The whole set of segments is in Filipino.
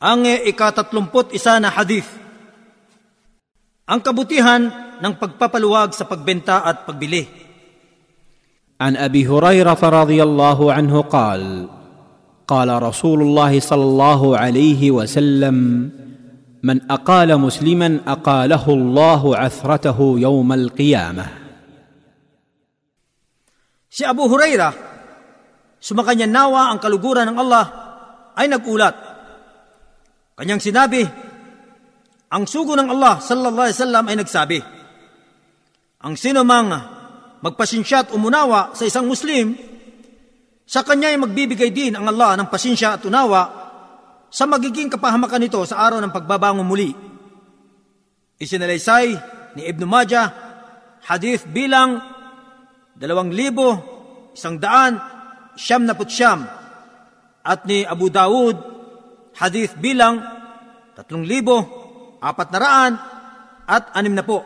Ang ikatatlumput isa na hadith. Ang kabutihan ng pagpapaluwag sa pagbenta at pagbili. عن ابي هريره رضي الله عنه قال قال رسول الله صلى الله عليه وسلم من اقال مسلما اقاله الله عثرته يوم القيامه Si Abu Huraira, sumakanya nawa ang kaluguran ng Allah, ay nagulat. Kanyang sinabi, ang sugo ng Allah sallallahu alaihi wasallam ay nagsabi, ang sino mang magpasensya at umunawa sa isang Muslim, sa kanya ay magbibigay din ang Allah ng pasensya at unawa sa magiging kapahamakan nito sa araw ng pagbabangon muli. Isinalaysay ni Ibn Majah, hadith bilang dalawang libo, isang daan, siyam na putsyam, at ni Abu Dawud, hadith bilang tatlong libo, apat na raan, at anim na po.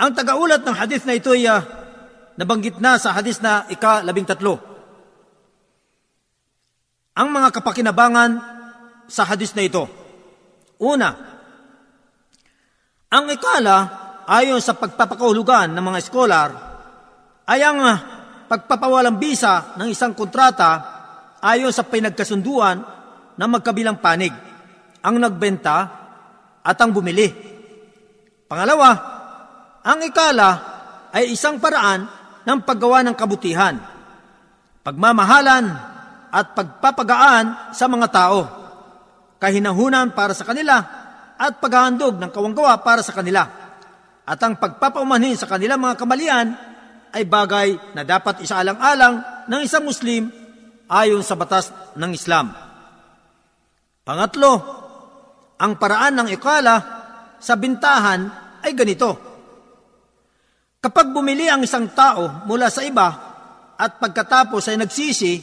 Ang tagaulat ng hadith na ito ay uh, nabanggit na sa hadith na ika-labing tatlo. Ang mga kapakinabangan sa hadith na ito. Una, ang ikala ayon sa pagpapakahulugan ng mga eskolar ay ang uh, pagpapawalang bisa ng isang kontrata ayon sa pinagkasunduan ng magkabilang panig, ang nagbenta at ang bumili. Pangalawa, ang ikala ay isang paraan ng paggawa ng kabutihan, pagmamahalan at pagpapagaan sa mga tao, kahinahunan para sa kanila at paghahandog ng kawanggawa para sa kanila. At ang pagpapaumanhin sa kanilang mga kamalian ay bagay na dapat isaalang-alang ng isang Muslim ayon sa batas ng Islam. Pangatlo, ang paraan ng ikala sa bintahan ay ganito. Kapag bumili ang isang tao mula sa iba at pagkatapos ay nagsisi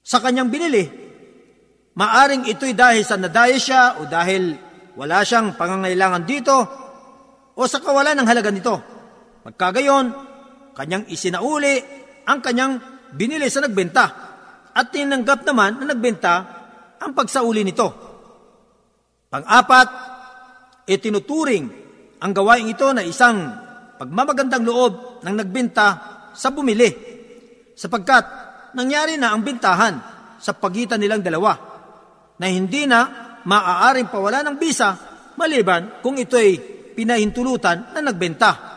sa kanyang binili, maaring ito'y dahil sa nadaya siya o dahil wala siyang pangangailangan dito o sa kawalan ng halaga nito. Magkagayon, kanyang isinauli ang kanyang binili sa nagbenta at tinanggap naman na nagbenta ang pagsauli nito. Pang-apat, itinuturing ang gawain ito na isang pagmamagandang loob ng nagbenta sa bumili sapagkat nangyari na ang bintahan sa pagitan nilang dalawa na hindi na maaaring pawala ng bisa maliban kung ito'y pinahintulutan na nagbenta.